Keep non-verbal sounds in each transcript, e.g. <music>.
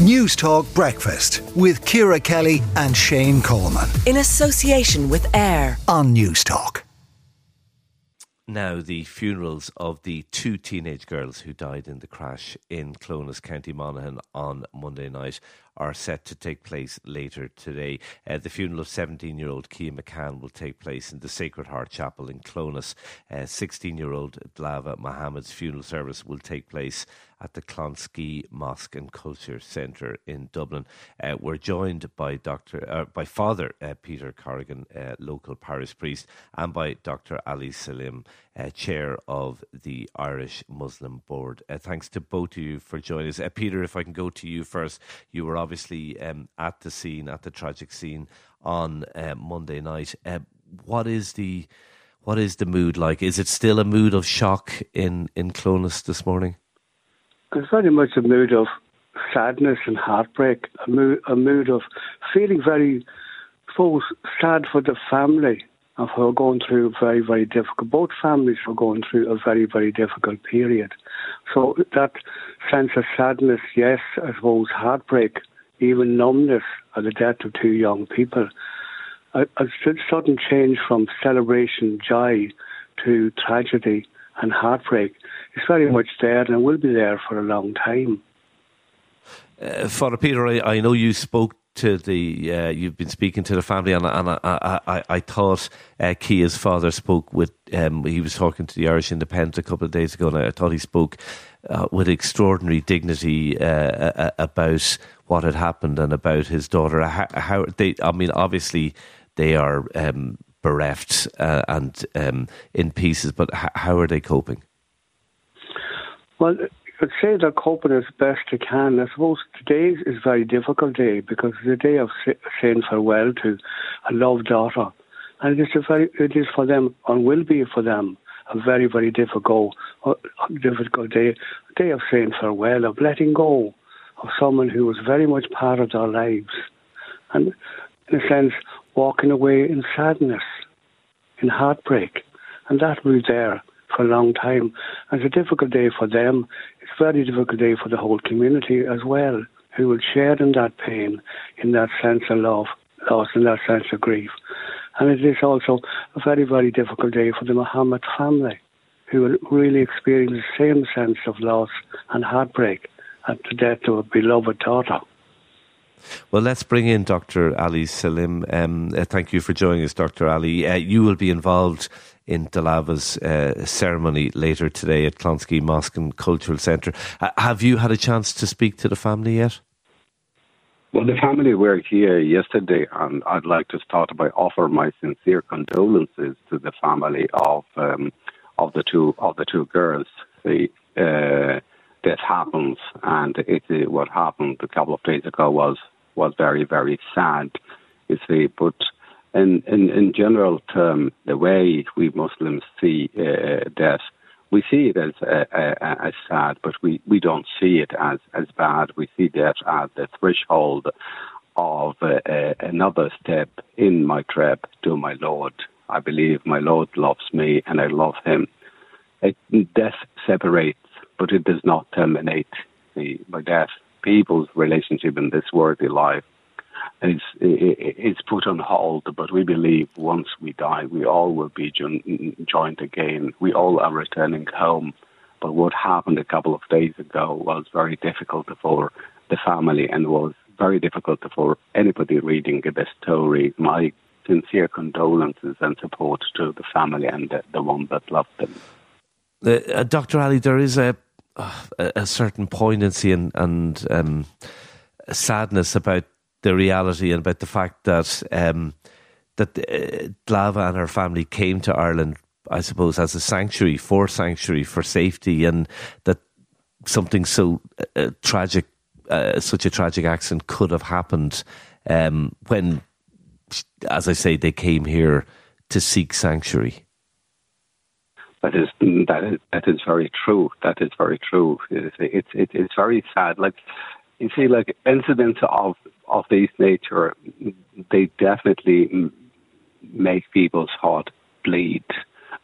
Newstalk Breakfast with Ciara Kelly and Shane Coleman. In association with AIR on Newstalk. Now, the funerals of the two teenage girls who died in the crash in Clones, County Monaghan on Monday night are set to take place later today. Uh, the funeral of 17 year old Kiea McCann will take place in the Sacred Heart Chapel in Clones. 16 uh, year old Dlava Mohamed's funeral service will take place at the Clonskeagh Mosque and Culture Centre in Dublin. Uh, we're joined by Dr. Uh, by Father uh, Peter Corrigan, uh, local parish priest, and by Dr. Ali Selim, uh, chair of the Irish Muslim Board. Uh, thanks to both of you for joining us. Peter, if I can go to you first, you were obviously um, at the scene, at the tragic scene on Monday night. what is the what is the mood like? Is it still a mood of shock in in Clones this morning? It's very much a mood of sadness and heartbreak, a mood, a mood of feeling very full, sad for the family of who are going through a very, very difficult. Both families are going through a very, very difficult period. So that sense of sadness, yes, as well as heartbreak, even numbness at the death of two young people. A, a sudden change from celebration, joy, to tragedy and heartbreak is very much there and will be there for a long time. Uh, Father Peter, I, I, know you spoke to the, uh, you've been speaking to the family, and, and I, I, I, thought uh, Kiea's father spoke with, um, he was talking to the Irish Independent a couple of days ago, and I thought he spoke uh, with extraordinary dignity uh, about what had happened and about his daughter. How, how they, I mean, obviously they are um, bereft uh, and um, in pieces, but how are they coping? Well, I'd say they're coping as best they can. I suppose today is a very difficult day because it's a day of saying farewell to a loved daughter. And it's a very, it is for them, and will be for them, a very, very difficult, uh, difficult day, a day of saying farewell, of letting go of someone who was very much part of their lives. And in a sense, walking away in sadness, in heartbreak. And that will be there for a long time. And it's a difficult day for them. It's a very difficult day for the whole community as well, who will share in that pain, in that sense of love, loss, in that sense of grief. And it is also a very, very difficult day for the Mohamed family, who will really experience the same sense of loss and heartbreak at the death of a beloved daughter. Well, let's bring in Dr. Ali Selim. Um, uh, thank you for joining us, Dr. Ali. Uh, you will be involved in Dlava's uh, ceremony later today at Clonskeagh Mosque and Cultural Centre. Uh, have you had a chance to speak to the family yet? Well, the family were here yesterday, and I'd like to start by offer my sincere condolences to the family of um, of the two of the two girls. The uh, happens, and it, what happened a couple of days ago was was very very sad. You see, but in, in, in general term, the way we Muslims see uh, death, we see it as, uh, as sad, but we, we don't see it as, as bad. We see death as the threshold of uh, uh, another step in my trip to my Lord. I believe my Lord loves me and I love him. It, death separates, but it does not terminate the, by death people's relationship in this worldly life is is put on hold. But we believe once we die, we all will be joined again. We all are returning home. But what happened a couple of days ago was very difficult for the family and was very difficult for anybody reading the story. My sincere condolences and support to the family and the, the one that loved them. Uh, Dr. Ali, there is a, a certain poignancy and, and um, sadness about the reality and about the fact that um, that uh, Dlava and her family came to Ireland, I suppose, as a sanctuary for sanctuary for safety, and that something so uh, tragic, uh, such a tragic accident, could have happened um, when, as I say, they came here to seek sanctuary. That is mm, that is that is very true. That is very true. It's it's, it's very sad. Like you see, like incidents of of this nature, they definitely make people's heart bleed.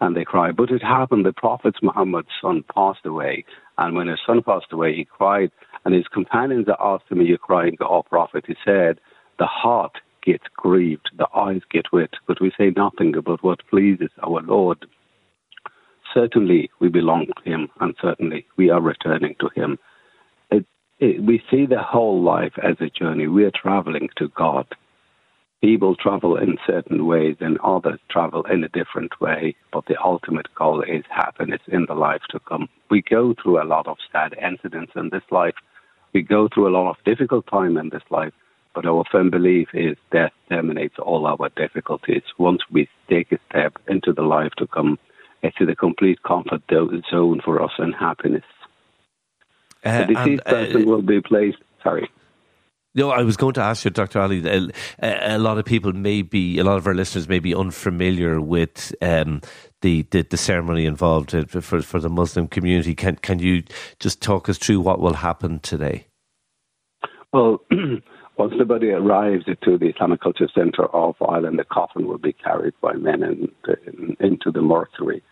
and they cry. But it happened. The Prophet Muhammad's son passed away, and when his son passed away, he cried, and his companions asked him, "Are you crying, O Prophet?" He said, "The heart gets grieved, the eyes get wet, but we say nothing about what pleases our Lord." Certainly, we belong to Him, and certainly we are returning to Him. It, it, we see the whole life as a journey. We are traveling to God people travel in certain ways and others travel in a different way, but the ultimate goal is happiness in the life to come. We go through a lot of sad incidents in this life. We go through a lot of difficult time in this life, but our firm belief is death terminates all our difficulties. Once we take a step into the life to come, it's the complete comfort zone for us and happiness. Uh, the deceased and, uh, person will be placed. Sorry. No, I was going to ask you, Dr. Ali. A, a, lot of people may be, a lot of our listeners may be unfamiliar with um, the, the, the ceremony involved uh, for for the Muslim community. Can can you just talk us through what will happen today? Well. <clears throat> Once the body arrives to the Islamic Culture Centre of Ireland, the coffin will be carried by men in, in, into the mortuary,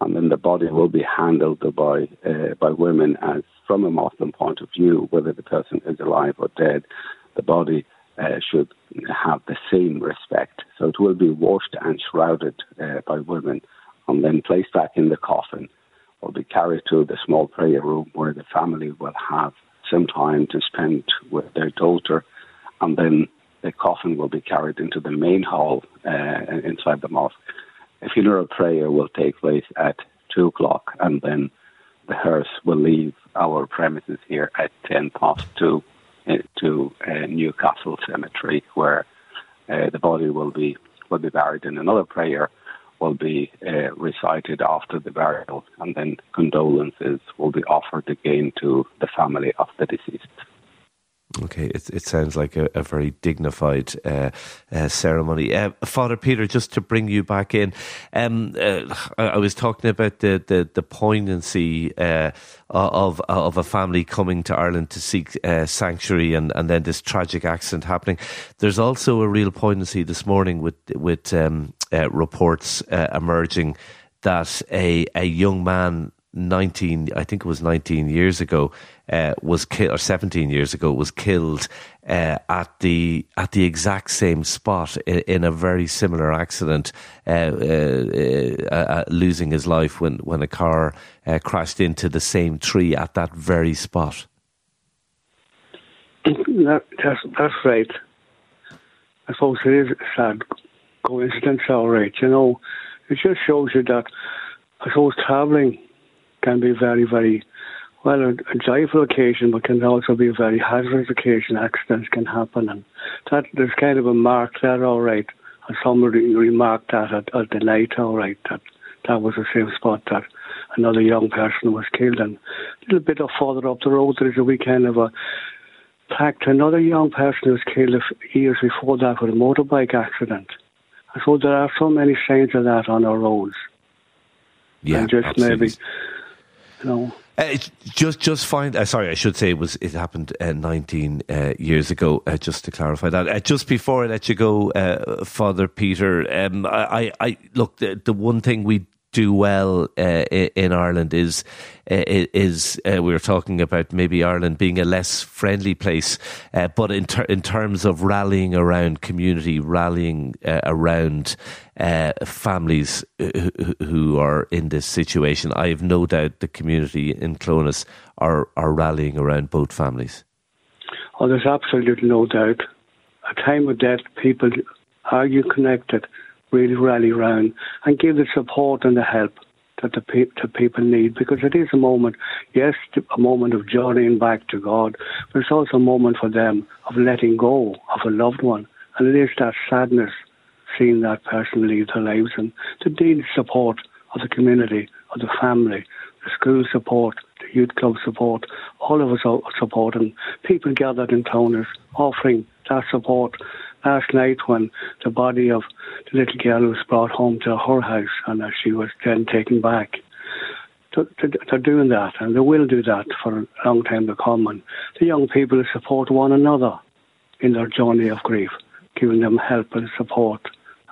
and then the body will be handled by uh, by women as from a Muslim point of view, whether the person is alive or dead, the body uh, should have the same respect. So it will be washed and shrouded uh, by women and then placed back in the coffin or be carried to the small prayer room where the family will have some time to spend with their daughter and then the coffin will be carried into the main hall uh, inside the mosque. A funeral prayer will take place at two o'clock and then the hearse will leave our premises here at 10 past 2 uh, to uh, Newcastle Cemetery, where uh, the body will be will be buried, and another prayer will be uh, recited after the burial, and then condolences will be offered again to the family of the deceased. Okay, it, it sounds like a, a very dignified uh, uh, ceremony. Uh, Father Peter, just to bring you back in, um, uh, I, I, was talking about the the, the poignancy uh, of of a family coming to Ireland to seek uh, sanctuary, and, and then this tragic accident happening. There's also a real poignancy this morning with with um, reports emerging that a a young man 19, I think it was 19 years ago, uh, was killed, or 17 years ago, was killed uh, at the at the exact same spot in, in a very similar accident, uh, uh, uh losing his life when, when a car uh, crashed into the same tree at that very spot. That, that's, that's right. I suppose it is a sad coincidence, all right. You know, it just shows you that I suppose travelling can be very, very well a, a joyful occasion, but can also be a very hazardous occasion. Accidents can happen, and that there's kind of a mark there, all right. And somebody remarked that at, at the night, all right, that that was the same spot that another young person was killed. And a little bit of further up the road, there's a weekend of a fact another young person who was killed years before that with a motorbike accident. And so there are so many signs of that on our roads. Yeah, and just absolutely. maybe no. Uh, just, just find. Uh, sorry, I should say it was. It happened uh, 19 uh, years ago. Uh, just to clarify that. Uh, just before I let you go, Father Peter, um, I, I, look. The, the one thing we do well uh, in Ireland is uh, is uh, we were talking about maybe Ireland being a less friendly place, uh, but in ter- in terms of rallying around community, rallying uh, around uh, families who, are in this situation, I have no doubt the community in Clones are are rallying around both families. Oh, there's absolutely no doubt. A time of death, people are you connected really rally around and give the support and the help that the, pe- people need because it is a moment, yes, a moment of journeying back to God, but it's also a moment for them of letting go of a loved one. And it is that sadness seeing that person leave their lives and the need support of the community, of the family, the school support, the youth club support, all of us are supporting people gathered in Clones offering that support last night when the body of the little girl was brought home to her house and she was then taken back. They're doing that, and they will do that for a long time to come. And the young people support one another in their journey of grief, giving them help and support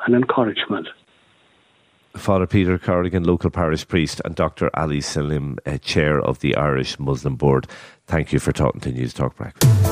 and encouragement. Father Peter Corrigan, local parish priest, and Dr. Ali Selim, uh, chair of the Irish Muslim Board. Thank you for talking to Newstalk Breakfast.